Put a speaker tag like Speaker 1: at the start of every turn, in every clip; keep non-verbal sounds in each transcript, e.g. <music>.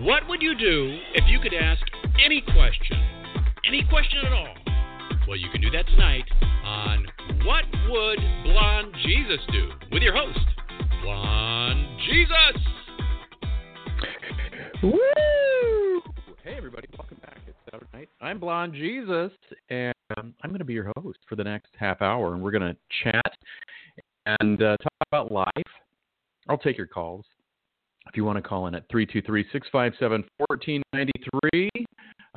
Speaker 1: What would you do if you could ask any question? Any question at all? Well, you can do that tonight on What Would Blond Jesus Do? with your host, Blond Jesus.
Speaker 2: Woo! Hey, everybody, welcome back. It's Saturday night. I'm Blond Jesus, and um, I'm going to be your host for the next half hour, and we're going to chat and uh, talk about life. I'll take your calls. If you want to call in at 323 657 1493,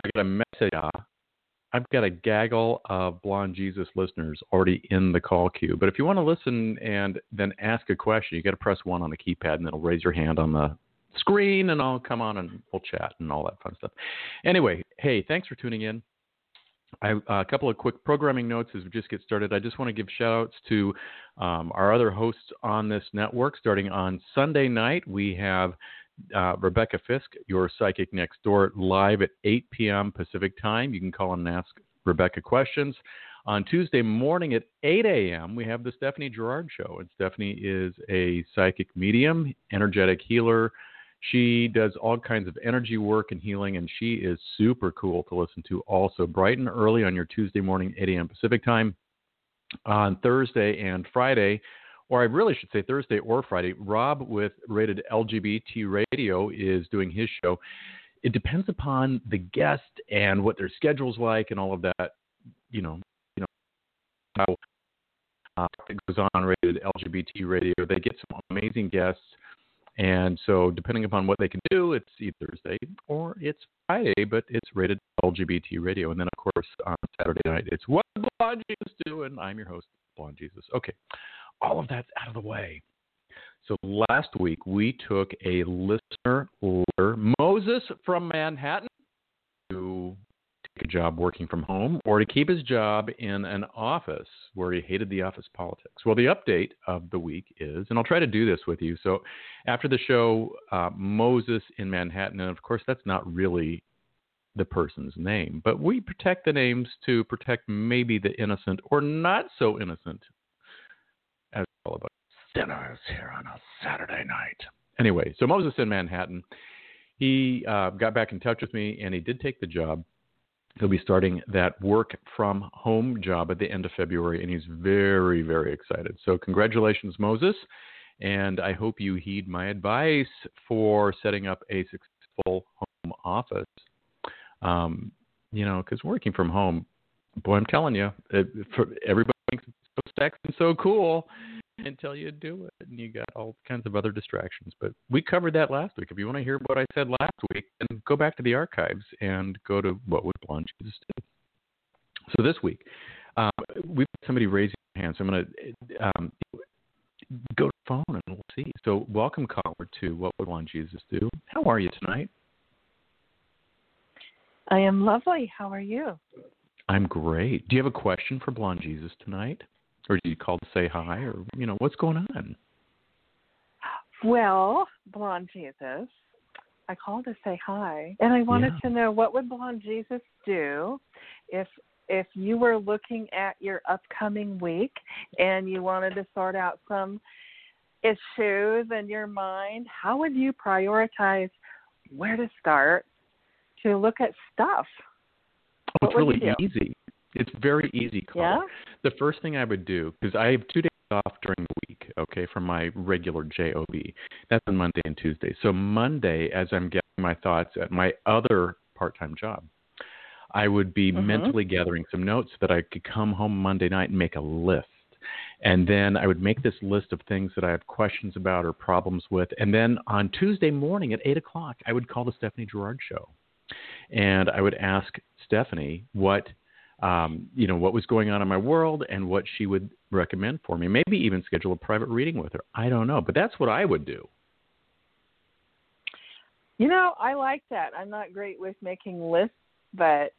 Speaker 2: I got a message. I've got a gaggle of Blond Jesus listeners already in the call queue. But if you want to listen and then ask a question, you got to press one on the keypad and it'll raise your hand on the screen and I'll come on and we'll chat and all that fun stuff. Anyway, hey, thanks for tuning in. I, uh, a couple of quick programming notes as we just get started. I just want to give shout outs to um, our other hosts on this network. Starting on Sunday night, we have uh, Rebecca Fisk, your psychic next door, live at 8 p.m. Pacific time. You can call and ask Rebecca questions. On Tuesday morning at 8 a.m., we have the Stephanie Gerard Show. And Stephanie is a psychic medium, energetic healer, she does all kinds of energy work and healing, and she is super cool to listen to also. Bright and early on your Tuesday morning, 8 a.m. Pacific time. On Thursday and Friday, or I really should say Thursday or Friday, Rob with Rated LGBT Radio is doing his show. It depends upon the guest and what their schedule's like and all of that. You know, you know how uh, it goes on Rated LGBT Radio. They get some amazing guests and so, depending upon what they can do, it's either Thursday or it's Friday, but it's rated LGBT radio. And then, of course, on Saturday night, it's What Blond Jesus Do? And I'm your host, Blond Jesus. Okay, all of that's out of the way. So, last week, we took a listener letter, Moses from Manhattan, to take a job working from home or to keep his job in an office where he hated the office politics. Well, the update of the week is, and I'll try to do this with you. So, after the show, uh, Moses in Manhattan, and of course, that's not really the person's name, but we protect the names to protect maybe the innocent or not so innocent, as all about sinners here on a Saturday night. Anyway, so Moses in Manhattan, he uh, got back in touch with me and he did take the job he'll be starting that work from home job at the end of February, and he's very, very excited. So, congratulations, Moses. And I hope you heed my advice for setting up a successful home office. Um, you know, because working from home, boy, I'm telling you, it, for, everybody thinks it's so sexy and so cool until you do it and you got all kinds of other distractions. But we covered that last week. If you want to hear what I said last week, then go back to the archives and go to what would blond Jesus do. So this week, um, we've got somebody raising their hand. So I'm going to um, go to the phone and we'll see. So welcome caller to What Would Blond Jesus Do? How are you tonight?
Speaker 3: I am lovely. How are you?
Speaker 2: I'm great. Do you have a question for Blond Jesus tonight? Or did you call to say hi? Or, you know, what's going on?
Speaker 3: Well, Blond Jesus, I called to say hi. And I wanted yeah. to know what would Blond Jesus do if if you were looking at your upcoming week and you wanted to sort out some issues in your mind, how would you prioritize where to start to look at stuff?
Speaker 2: Oh, it's really easy. It's very easy. Yeah. The first thing I would do because I have two days off during the week. Okay, from my regular job. That's on Monday and Tuesday. So Monday, as I'm getting my thoughts at my other part-time job, I would be mm-hmm. mentally gathering some notes so that I could come home Monday night and make a list. And then I would make this list of things that I have questions about or problems with. And then on Tuesday morning at 8 o'clock, I would call the Stephanie Gerard Show. And I would ask Stephanie what um, you know, what was going on in my world and what she would recommend for me. Maybe even schedule a private reading with her. I don't know, but that's what I would do.
Speaker 3: You know, I like that. I'm not great with making lists, but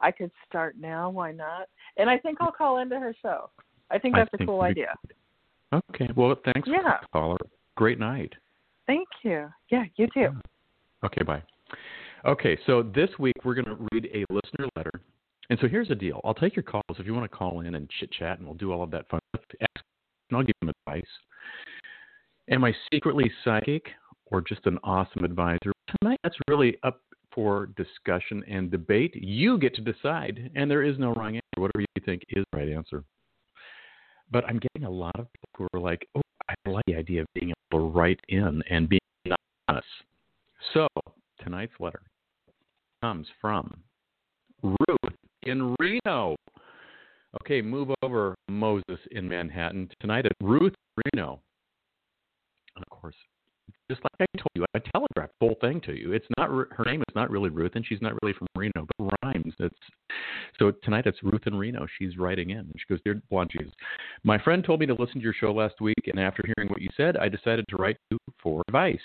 Speaker 3: I could start now. Why not? And I think I'll call into her show. I think that's I think a cool idea.
Speaker 2: Okay. Well, thanks
Speaker 3: yeah.
Speaker 2: for the caller. Great night.
Speaker 3: Thank you. Yeah, you too.
Speaker 2: Okay, bye. Okay, so this week we're going to read a listener letter and so here's the deal. I'll take your calls if you want to call in and chit chat, and we'll do all of that fun stuff. And I'll give them advice. Am I secretly psychic, or just an awesome advisor. Tonight, that's really up for discussion and debate. You get to decide, and there is no wrong answer. Whatever you think is the right answer. But I'm getting a lot of people who are like, oh, I like the idea of being able to write in and being anonymous. So, tonight's letter comes from Ruth in Reno. Okay, move over Moses in Manhattan. Tonight at Ruth Reno. And of course, just like I told you, I telegraphed the whole thing to you. It's not her name is not really Ruth, and she's not really from Reno, but rhymes. It's so tonight it's Ruth in Reno. She's writing in, and she goes, "Dear Blond Jesus, my friend told me to listen to your show last week, and after hearing what you said, I decided to write you for advice.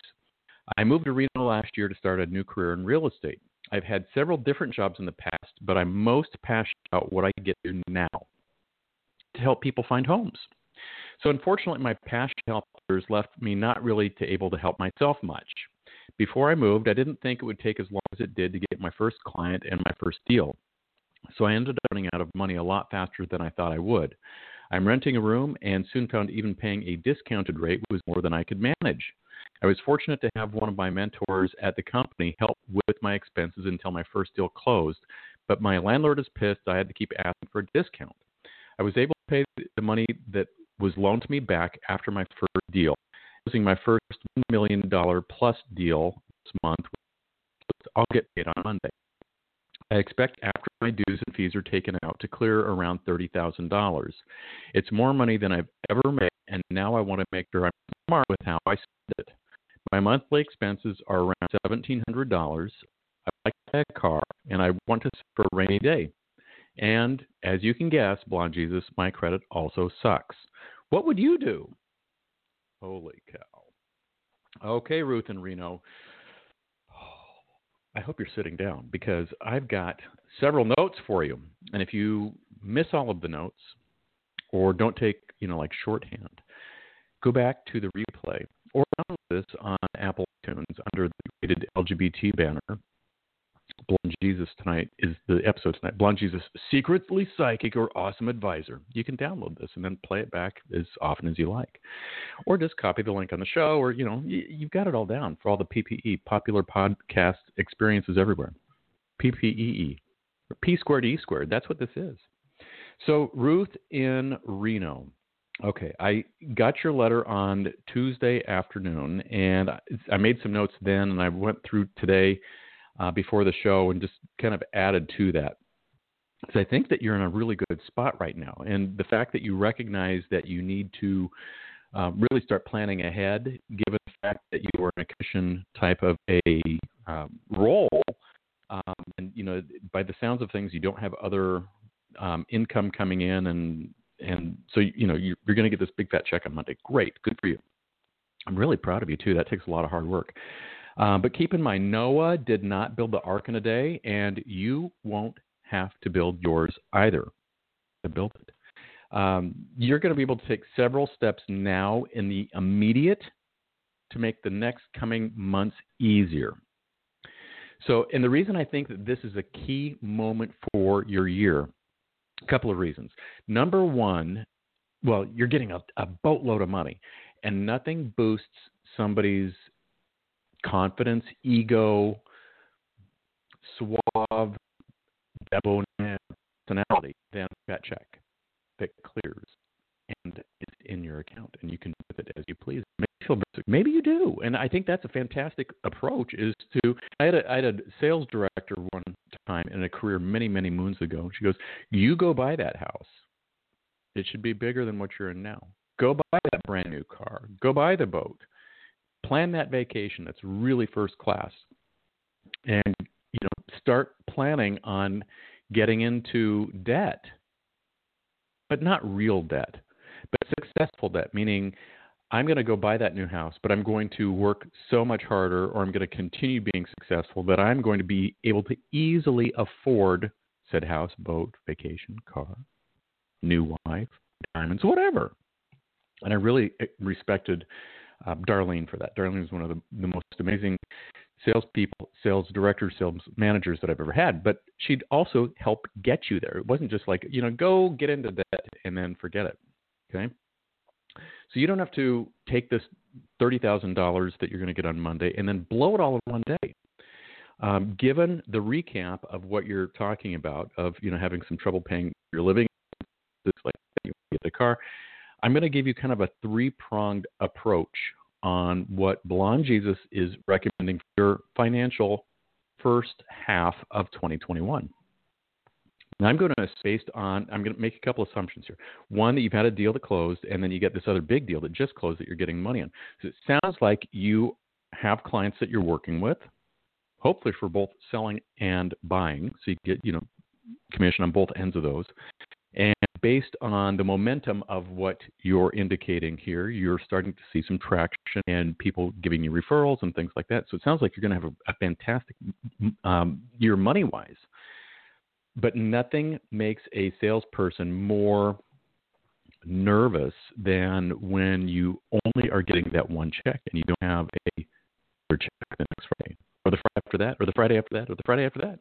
Speaker 2: I moved to Reno last year to start a new career in real estate. I've had several different jobs in the past, but I'm most passionate about what I get to do now to help people find homes. So unfortunately, my passion to help others left me not really to able to help myself much. Before I moved, I didn't think it would take as long as it did to get my first client and my first deal. So I ended up running out of money a lot faster than I thought I would. I'm renting a room and soon found even paying a discounted rate was more than I could manage. I was fortunate to have one of my mentors at the company help with my expenses until my first deal closed, but my landlord is pissed I had to keep asking for a discount. I was able to pay the money that was loaned to me back after my first deal, using my first $1 million plus deal this month. I'll get paid on Monday. I expect after my dues and fees are taken out to clear around $30,000. It's more money than I've ever made, and now I want to make sure I'm smart with how I spend it. My monthly expenses are around $1,700. I like a car, and I want to save for a rainy day. And as you can guess, Blond Jesus, my credit also sucks. What would you do? Holy cow. Okay, Ruth and Reno. I hope you're sitting down because I've got several notes for you. And if you miss all of the notes or don't take, you know, like shorthand, go back to the replay or download this on Apple iTunes under the rated LGBT banner Blond Jesus tonight is the episode tonight. Blond Jesus, secretly psychic or awesome advisor. You can download this and then play it back as often as you like, or just copy the link on the show, or you know you've got it all down for all the PPE popular podcast experiences everywhere. PPEE, P squared E squared. That's what this is. So Ruth in Reno. Okay, I got your letter on Tuesday afternoon, and I made some notes then, and I went through today uh, before the show and just kind of added to that. Because I think that you're in a really good spot right now. And the fact that you recognize that you need to uh, really start planning ahead, given the fact that you are in a commission type of a um, role, um, and you know, by the sounds of things, you don't have other um, income coming in, and and so you know you're, you're going to get this big fat check on Monday. Great, good for you. I'm really proud of you too. That takes a lot of hard work. Um, but keep in mind, Noah did not build the ark in a day, and you won't have to build yours either to build it. Um, you're going to be able to take several steps now in the immediate to make the next coming months easier. So, and the reason I think that this is a key moment for your year, a couple of reasons. Number one, well, you're getting a, a boatload of money, and nothing boosts somebody's confidence, ego, suave, debonair personality than that check that clears and in your account, and you can do it as you please. Maybe you do, and I think that's a fantastic approach. Is to I had a, I had a sales director one time in a career many many moons ago. She goes, "You go buy that house. It should be bigger than what you're in now. Go buy that brand new car. Go buy the boat plan that vacation that's really first class and you know start planning on getting into debt but not real debt but successful debt meaning i'm going to go buy that new house but i'm going to work so much harder or i'm going to continue being successful that i'm going to be able to easily afford said house boat vacation car new wife diamonds whatever and i really eh, respected uh, Darlene for that. Darlene is one of the, the most amazing salespeople, sales directors, sales managers that I've ever had. But she'd also help get you there. It wasn't just like you know go get into debt and then forget it. Okay. So you don't have to take this $30,000 that you're going to get on Monday and then blow it all in one day. Um, given the recap of what you're talking about, of you know having some trouble paying your living, like you get the car, I'm going to give you kind of a three pronged approach on what Blond Jesus is recommending for your financial first half of 2021. And I'm going to, based on, I'm going to make a couple assumptions here. One, that you've had a deal that closed, and then you get this other big deal that just closed that you're getting money on. So it sounds like you have clients that you're working with, hopefully for both selling and buying. So you get, you know, commission on both ends of those. And based on the momentum of what you're indicating here, you're starting to see some traction and people giving you referrals and things like that. So it sounds like you're going to have a, a fantastic um, year money wise. But nothing makes a salesperson more nervous than when you only are getting that one check and you don't have a check the next Friday or the Friday after that or the Friday after that or the Friday after that.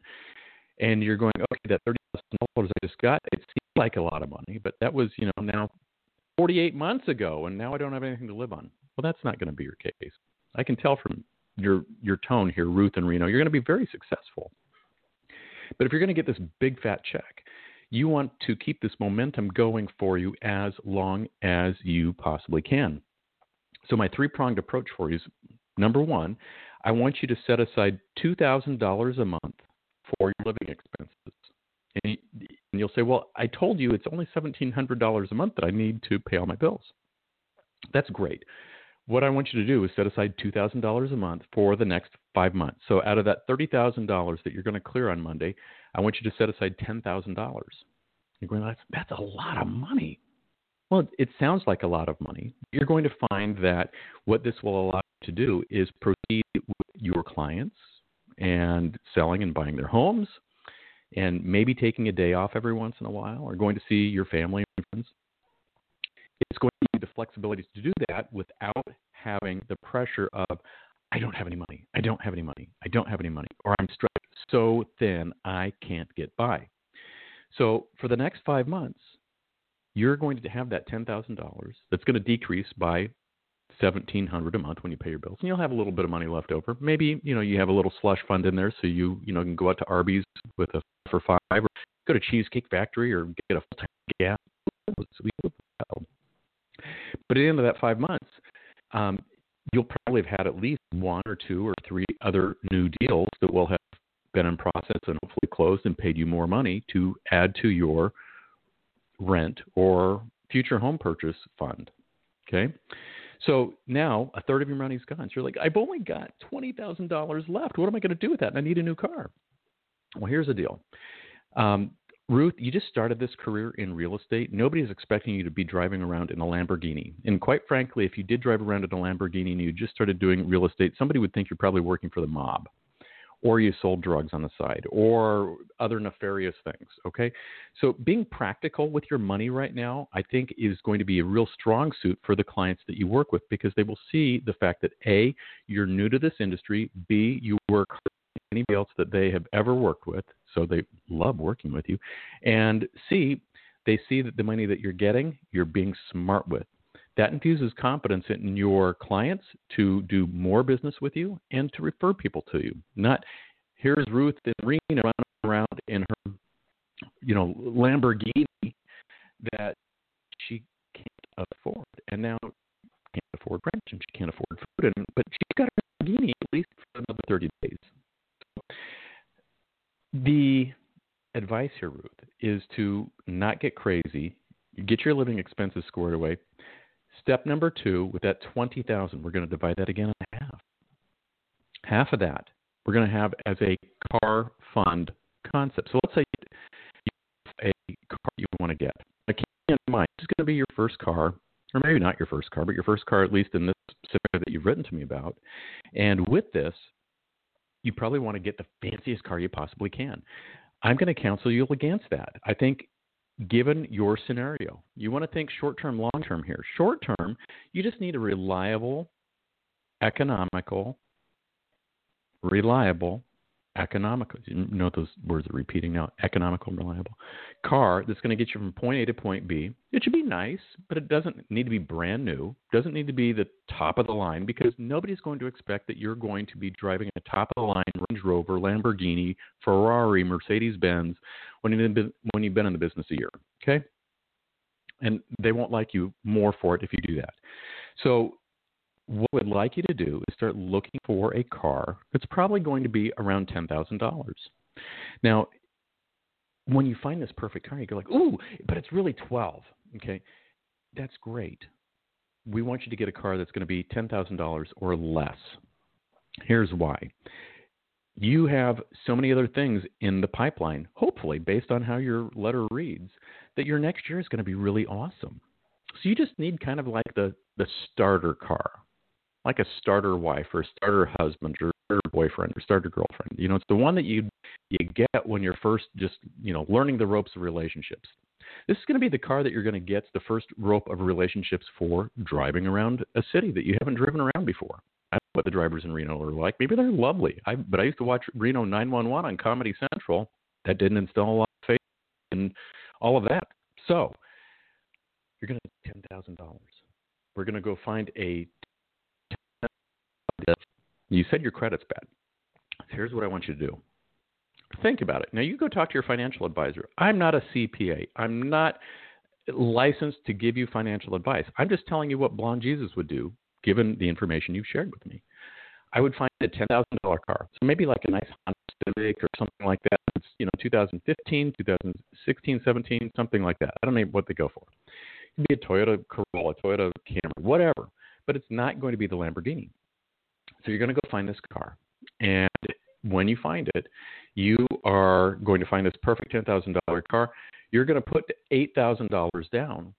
Speaker 2: And you're going, okay, that thirty thousand dollars I just got, it seems like a lot of money, but that was, you know, now 48 months ago, and now I don't have anything to live on. Well, that's not going to be your case. I can tell from your your tone here, Ruth and Reno, you're going to be very successful. But if you're going to get this big fat check, you want to keep this momentum going for you as long as you possibly can. So, my three pronged approach for you is number one, I want you to set aside $2,000 a month for your living expenses. And you'll say, Well, I told you it's only $1,700 a month that I need to pay all my bills. That's great what I want you to do is set aside $2,000 a month for the next five months. So out of that $30,000 that you're going to clear on Monday, I want you to set aside $10,000. You're going, that's, that's a lot of money. Well, it sounds like a lot of money. You're going to find that what this will allow you to do is proceed with your clients and selling and buying their homes and maybe taking a day off every once in a while or going to see your family and friends it's going to flexibility to do that without having the pressure of, I don't have any money. I don't have any money. I don't have any money. Or I'm stretched so thin I can't get by. So for the next five months, you're going to have that $10,000 that's going to decrease by 1700 a month when you pay your bills and you'll have a little bit of money left over maybe you know you have a little slush fund in there so you you know can go out to arby's with a for five or go to cheesecake factory or get a full time gas but at the end of that five months, um, you'll probably have had at least one or two or three other new deals that will have been in process and hopefully closed and paid you more money to add to your rent or future home purchase fund. Okay. So now a third of your money's gone. So you're like, I've only got twenty thousand dollars left. What am I going to do with that? And I need a new car. Well, here's the deal. Um, Ruth, you just started this career in real estate. Nobody's expecting you to be driving around in a Lamborghini. And quite frankly, if you did drive around in a Lamborghini and you just started doing real estate, somebody would think you're probably working for the mob or you sold drugs on the side or other nefarious things. Okay. So being practical with your money right now, I think is going to be a real strong suit for the clients that you work with because they will see the fact that A, you're new to this industry, B, you work anybody else that they have ever worked with, so they love working with you. And C, they see that the money that you're getting, you're being smart with. That infuses confidence in your clients to do more business with you and to refer people to you. Not here's Ruth and Reno running around in her, you know, Lamborghini that she can't afford, and now can't afford rent and she can't afford food, and but she's got a Lamborghini at least for another 30 days. The advice here, Ruth, is to not get crazy. Get your living expenses squared away. Step number two, with that twenty thousand, we're going to divide that again in half. Half of that we're going to have as a car fund concept. So let's say you have a car you want to get. Now, keep in mind, this is going to be your first car, or maybe not your first car, but your first car, at least in this scenario that you've written to me about. And with this, you probably want to get the fanciest car you possibly can. I'm going to counsel you against that. I think given your scenario, you want to think short term, long term here. Short term, you just need a reliable, economical, reliable economical. You know those words are repeating now. Economical reliable car that's going to get you from point A to point B. It should be nice, but it doesn't need to be brand new. Doesn't need to be the top of the line because nobody's going to expect that you're going to be driving a top of the line Range Rover, Lamborghini, Ferrari, Mercedes Benz when you've been when you've been in the business a year. Okay, and they won't like you more for it if you do that. So what we'd like you to do is start looking for a car that's probably going to be around $10,000. Now, when you find this perfect car, you go like, "Ooh, but it's really 12." Okay? That's great. We want you to get a car that's going to be $10,000 or less. Here's why. You have so many other things in the pipeline, hopefully based on how your letter reads, that your next year is going to be really awesome. So you just need kind of like the the starter car like a starter wife or a starter husband or starter boyfriend or starter girlfriend. You know, it's the one that you you get when you're first just you know learning the ropes of relationships. This is going to be the car that you're going to get the first rope of relationships for driving around a city that you haven't driven around before. I don't know what the drivers in Reno are like. Maybe they're lovely. I but I used to watch Reno 911 on Comedy Central. That didn't instill a lot of faith in all of that. So you're going to ten thousand dollars. We're going to go find a you said your credit's bad. Here's what I want you to do. Think about it. Now you go talk to your financial advisor. I'm not a CPA. I'm not licensed to give you financial advice. I'm just telling you what Blond Jesus would do given the information you've shared with me. I would find a ten thousand dollar car. So maybe like a nice Honda Civic or something like that. It's you know 2015, 2016, 17, something like that. I don't know what they go for. It could be a Toyota Corolla, Toyota Camry, whatever. But it's not going to be the Lamborghini. So you're going to go find this car. And when you find it, you are going to find this perfect $10,000 car. You're going to put $8,000 down.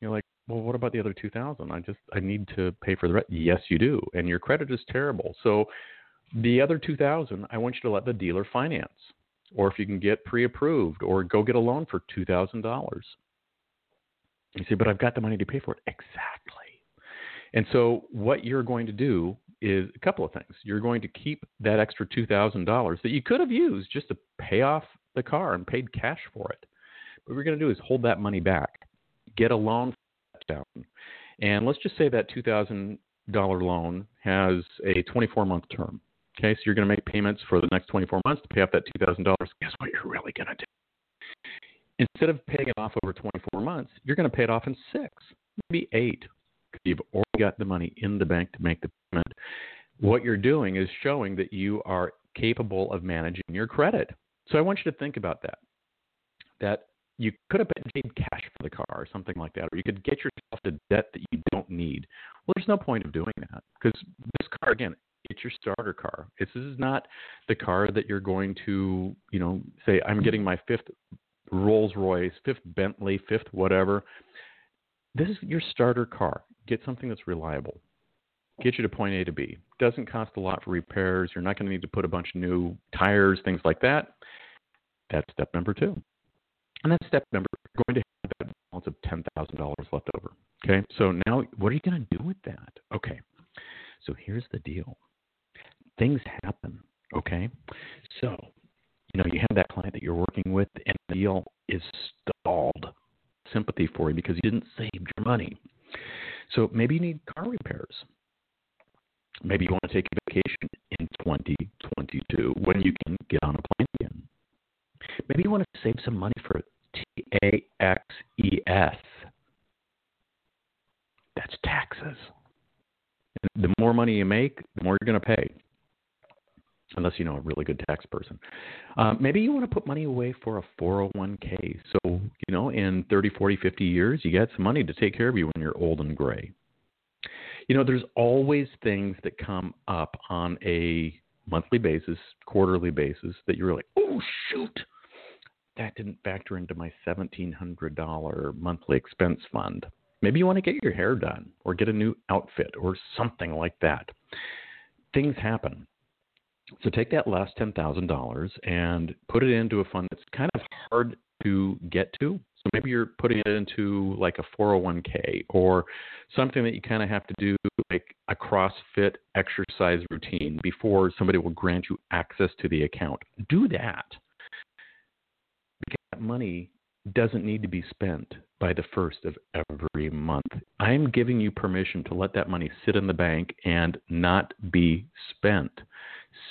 Speaker 2: You're like, well, what about the other 2000 I just, I need to pay for the rest. Yes, you do. And your credit is terrible. So the other 2000 I want you to let the dealer finance. Or if you can get pre approved or go get a loan for $2,000. You say, but I've got the money to pay for it. Exactly. And so what you're going to do is a couple of things. You're going to keep that extra $2,000 that you could have used just to pay off the car and paid cash for it. But what we're going to do is hold that money back, get a loan down. And let's just say that $2,000 loan has a 24 month term. Okay, so you're going to make payments for the next 24 months to pay off that $2,000. Guess what you're really going to do? Instead of paying it off over 24 months, you're going to pay it off in six, maybe eight, you've already got the money in the bank to make the payment. What you're doing is showing that you are capable of managing your credit. So I want you to think about that. That you could have paid cash for the car or something like that, or you could get yourself to debt that you don't need. Well, there's no point of doing that because this car, again, it's your starter car. This is not the car that you're going to, you know, say I'm getting my fifth Rolls Royce, fifth Bentley, fifth whatever. This is your starter car. Get something that's reliable. Get you to point A to B. Doesn't cost a lot for repairs. You're not going to need to put a bunch of new tires, things like that. That's step number two. And that's step number. You're going to have that balance of ten thousand dollars left over. Okay. So now, what are you going to do with that? Okay. So here's the deal. Things happen. Okay. So you know you have that client that you're working with, and the deal is stalled sympathy for you because you didn't save your money. So maybe you need car repairs. Maybe you want to take a vacation in 2022 when you can get on a plane again. Maybe you want to save some money for T A X E S. That's taxes. The more money you make, the more you're going to pay unless you know a really good tax person. Uh, maybe you want to put money away for a 401k. So, you know, in 30, 40, 50 years, you get some money to take care of you when you're old and gray. You know, there's always things that come up on a monthly basis, quarterly basis that you're like, oh, shoot, that didn't factor into my $1,700 monthly expense fund. Maybe you want to get your hair done or get a new outfit or something like that. Things happen. So take that last ten thousand dollars and put it into a fund that's kind of hard to get to. So maybe you're putting it into like a 401k or something that you kind of have to do like a CrossFit exercise routine before somebody will grant you access to the account. Do that. Because that money doesn't need to be spent by the first of every month. I'm giving you permission to let that money sit in the bank and not be spent.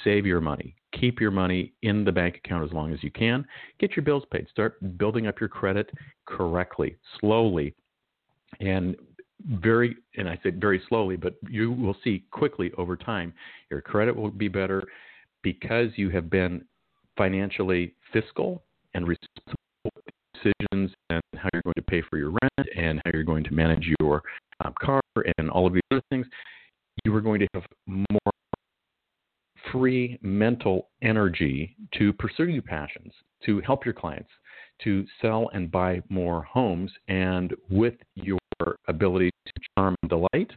Speaker 2: Save your money. Keep your money in the bank account as long as you can. Get your bills paid. Start building up your credit correctly, slowly, and very and I say very slowly, but you will see quickly over time your credit will be better because you have been financially fiscal and responsible decisions and how you're going to pay for your rent and how you're going to manage your um, car and all of these other things. You are going to have more free mental energy to pursue your passions, to help your clients, to sell and buy more homes, and with your ability to charm and delight,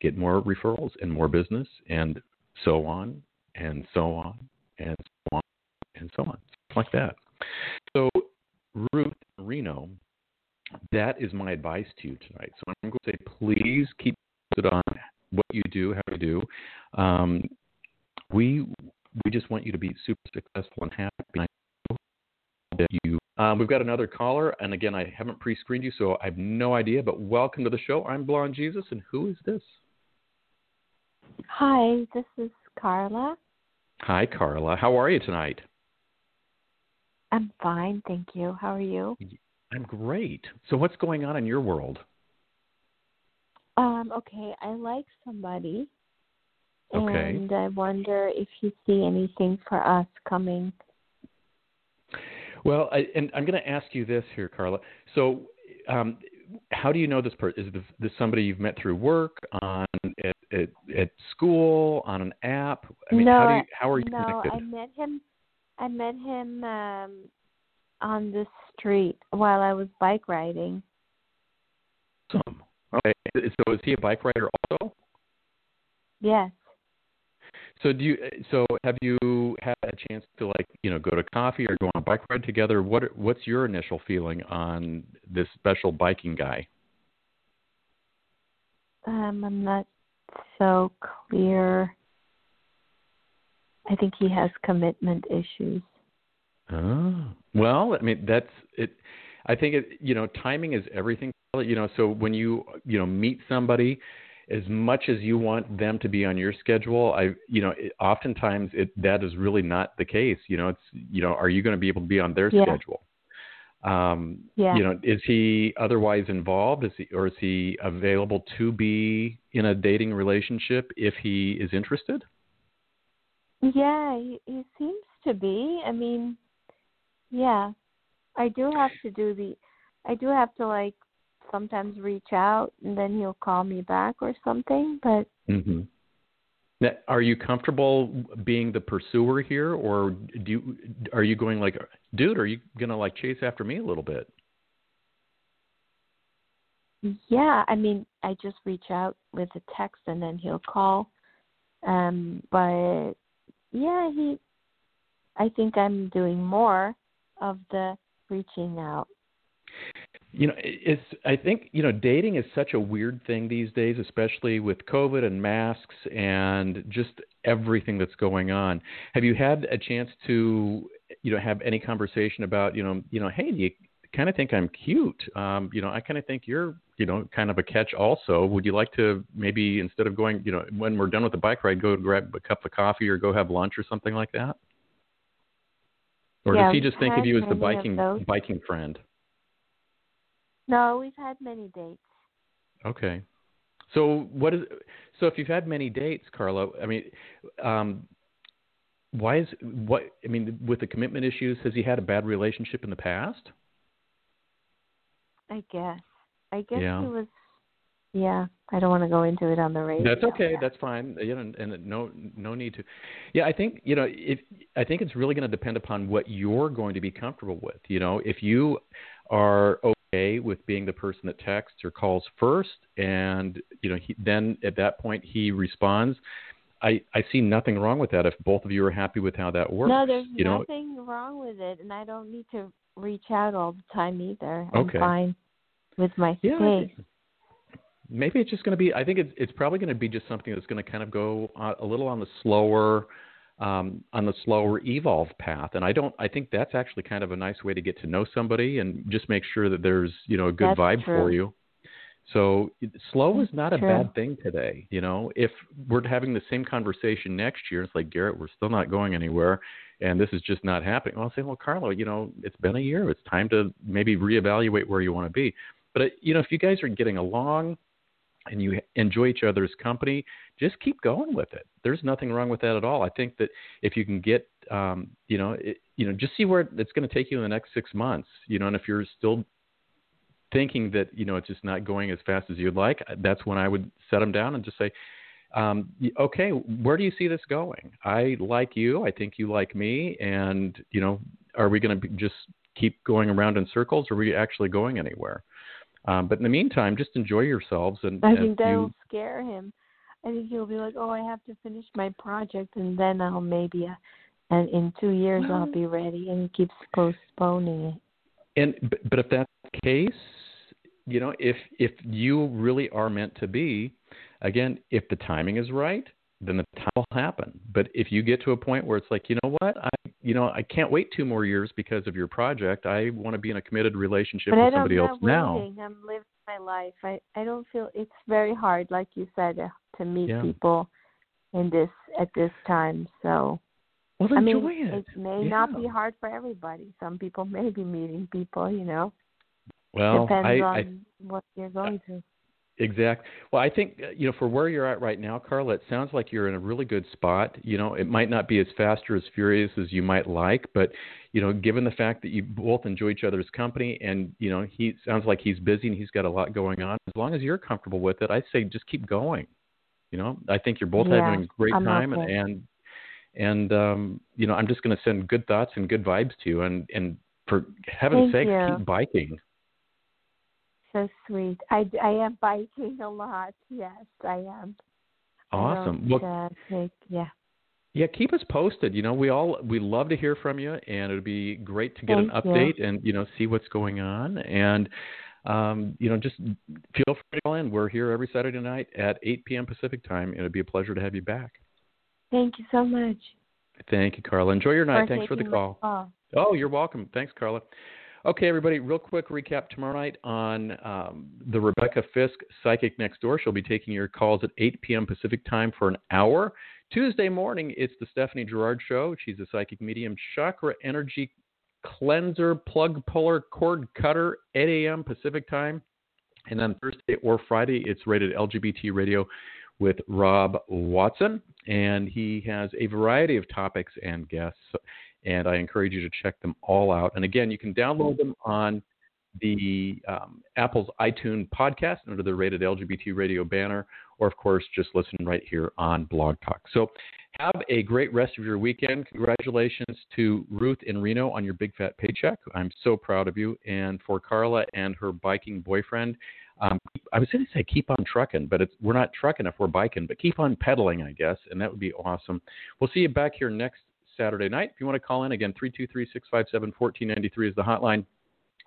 Speaker 2: get more referrals and more business, and so on and so on and so on and so on, like that. So, Ruth Reno, that is my advice to you tonight. So I'm going to say, please keep it on what you do, how you do. Um, we we just want you to be super successful and happy. That you. Um, we've got another caller, and again, I haven't pre-screened you, so I have no idea. But welcome to the show. I'm Blond Jesus, and who is this?
Speaker 4: Hi, this is Carla.
Speaker 2: Hi, Carla. How are you tonight?
Speaker 4: I'm fine, thank you. How are you?
Speaker 2: I'm great. So, what's going on in your world?
Speaker 4: Um, okay, I like somebody,
Speaker 2: Okay.
Speaker 4: and I wonder if you see anything for us coming.
Speaker 2: Well, I, and I'm going to ask you this here, Carla. So, um, how do you know this person? Is this, this somebody you've met through work, on at, at, at school, on an app? I mean,
Speaker 4: no,
Speaker 2: how do you, how are you
Speaker 4: no,
Speaker 2: connected?
Speaker 4: I met him. I met him um, on the street while I was bike riding.
Speaker 2: Awesome. Okay. So, is he a bike rider also?
Speaker 4: Yes.
Speaker 2: So, do you? So, have you had a chance to like, you know, go to coffee or go on a bike ride together? What What's your initial feeling on this special biking guy?
Speaker 4: Um, I'm not so clear. I think he has commitment issues.
Speaker 2: Oh, well, I mean that's it. I think it. You know, timing is everything. You know, so when you you know meet somebody, as much as you want them to be on your schedule, I you know, it, oftentimes it that is really not the case. You know, it's you know, are you going to be able to be on their
Speaker 4: Yeah.
Speaker 2: schedule? Um,
Speaker 4: Yeah.
Speaker 2: You know, is he otherwise involved? Is he or is he available to be in a dating relationship if he is interested?
Speaker 4: Yeah, he, he seems to be. I mean, yeah, I do have to do the, I do have to like sometimes reach out and then he'll call me back or something. But
Speaker 2: Mm-hmm. Now, are you comfortable being the pursuer here, or do you, are you going like, dude, are you gonna like chase after me a little bit?
Speaker 4: yeah, I mean, I just reach out with a text and then he'll call. Um, but yeah, he, I think I'm doing more of the reaching out.
Speaker 2: You know, it's I think you know dating is such a weird thing these days, especially with COVID and masks and just everything that's going on. Have you had a chance to you know have any conversation about you know you know hey do you kind of think I'm cute? Um, you know I kind of think you're you know kind of a catch also. Would you like to maybe instead of going you know when we're done with the bike ride go grab a cup of coffee or go have lunch or something like that? Or
Speaker 4: Yeah,
Speaker 2: does he just think of you as the biking biking friend?
Speaker 4: No, we've had many dates.
Speaker 2: Okay. So what is so if you've had many dates, Carla? I mean, um, why is what I mean with the commitment issues? Has he had a bad relationship in the past?
Speaker 4: I guess. I guess
Speaker 2: Yeah.
Speaker 4: he was. Yeah, I don't want to go into it on the radio.
Speaker 2: That's okay. That's fine. You know, and, and no no need to. Yeah, I think you know if I think it's really going to depend upon what you're going to be comfortable with. You know, if you are okay with being the person that texts or calls first, and you know, he, then at that point he responds. I I see nothing wrong with that if both of you are happy with how that works.
Speaker 4: No, there's
Speaker 2: you know,
Speaker 4: nothing wrong with it, and I don't need to reach out all the time either. I'm fine with my
Speaker 2: Yeah,
Speaker 4: space.
Speaker 2: maybe it's just going to be. I think it's it's probably going to be just something that's going to kind of go uh, a little on the slower, um, on the slower evolve path. And I don't. I think that's actually kind of a nice way to get to know somebody and just make sure that there's you know a good
Speaker 4: That's
Speaker 2: vibe
Speaker 4: true.
Speaker 2: for you. So slow is not a
Speaker 4: True.
Speaker 2: bad thing today. You know, if we're having the same conversation next year, it's like Garrett, we're still not going anywhere, and this is just not happening. Well, I'll say, well, Carlo, you know, it's been a year. It's time to maybe reevaluate where you want to be. But uh, you know, if you guys are getting along and you enjoy each other's company, just keep going with it. There's nothing wrong with that at all. I think that if you can get, um, you know, it, you know, just see where it's going to take you in the next six months. You know, and if you're still thinking that you know it's just not going as fast as you'd like, that's when I would set them down and just say, um, okay, where do you see this going? I like you. I think you like me, and you know, are we going to just keep going around in circles, or are we actually going anywhere? Um, but in the meantime, just enjoy yourselves and
Speaker 4: I think that'll
Speaker 2: you,
Speaker 4: scare him. I think he'll be like, "Oh, I have to finish my project, and then I'll maybe, uh, and in two years I'll be ready." And he keeps postponing it.
Speaker 2: And but, but if that's the case, you know, if if you really are meant to be, again, if the timing is right, then the time will happen. But if you get to a point where it's like, you know what, I you know, I can't wait two more years because of your project. I want to be in a committed relationship
Speaker 4: but I
Speaker 2: with somebody else
Speaker 4: not
Speaker 2: now.
Speaker 4: waiting. I'm living my life. I I don't feel it's very hard, like you said, uh, to meet
Speaker 2: Yeah.
Speaker 4: people in this at this time. So
Speaker 2: Well,
Speaker 4: I mean,
Speaker 2: it.
Speaker 4: may not be hard for everybody. Some people <laughs> may be meeting people, you know.
Speaker 2: Well,
Speaker 4: Depends
Speaker 2: I,
Speaker 4: on
Speaker 2: I
Speaker 4: what you're going through.
Speaker 2: Exact. Well, I think uh, you know for where you're at right now, Carla, it sounds like you're in a really good spot. You know, it might not be as fast or as furious as you might like, but you know, given the fact that you both enjoy each other's company, and you know, he sounds like he's busy and he's got a lot going on. As long as you're comfortable with it, I say just keep going. You know, I think you're both
Speaker 4: Yeah,
Speaker 2: having a great
Speaker 4: I'm
Speaker 2: time, and and and um, you know, I'm just going to send good thoughts and good vibes to you, and and for heaven's
Speaker 4: Thank
Speaker 2: sake,
Speaker 4: you.
Speaker 2: keep biking.
Speaker 4: So sweet. I, I am biking a lot. Yes, I am.
Speaker 2: Awesome. Well,
Speaker 4: uh, take, yeah.
Speaker 2: Yeah, keep us posted. You know, we all we love to hear from you, and it'd be great to get an
Speaker 4: Thank you.
Speaker 2: update and you know see what's going on. And um, you know, just feel free to call in. We're here every Saturday night at 8 p.m. Pacific time. and It'd be a pleasure to have you back.
Speaker 4: Thank you so much.
Speaker 2: Thank you, Carla. Enjoy your night.
Speaker 4: for
Speaker 2: Thanks for the call.
Speaker 4: call.
Speaker 2: Oh, you're welcome. Thanks, Carla. Okay, everybody, real quick recap tomorrow night on um, the Rebecca Fisk Psychic Next Door. She'll be taking your calls at 8 p.m. Pacific time for an hour. Tuesday morning, it's the Stephanie Gerard Show. She's a psychic medium, chakra energy cleanser, plug puller, cord cutter, 8 a.m. Pacific time. And then Thursday or Friday, it's rated LGBT radio with Rob Watson. And he has a variety of topics and guests and I encourage you to check them all out. And again, you can download them on the um, Apple's iTunes podcast under the Rated LGBT Radio banner, or of course, just listen right here on Blog Talk. So, have a great rest of your weekend. Congratulations to Ruth in Reno on your big fat paycheck. I'm so proud of you. And for Carla and her biking boyfriend, um, I was going to say keep on trucking, but we're not trucking if we're biking, but keep on pedaling, I guess, and that would be awesome. We'll see you back here next Saturday night. If you want to call in, again, 323 657 1493 is the hotline,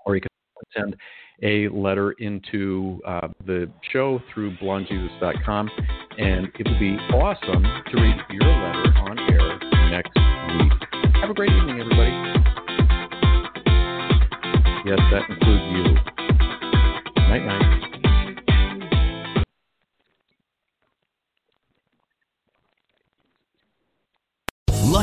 Speaker 2: or you can send a letter into uh, the show through blondejesus.com, and it would be awesome to read your letter on air next week. Have a great evening, everybody. Yes, that includes you. Night night.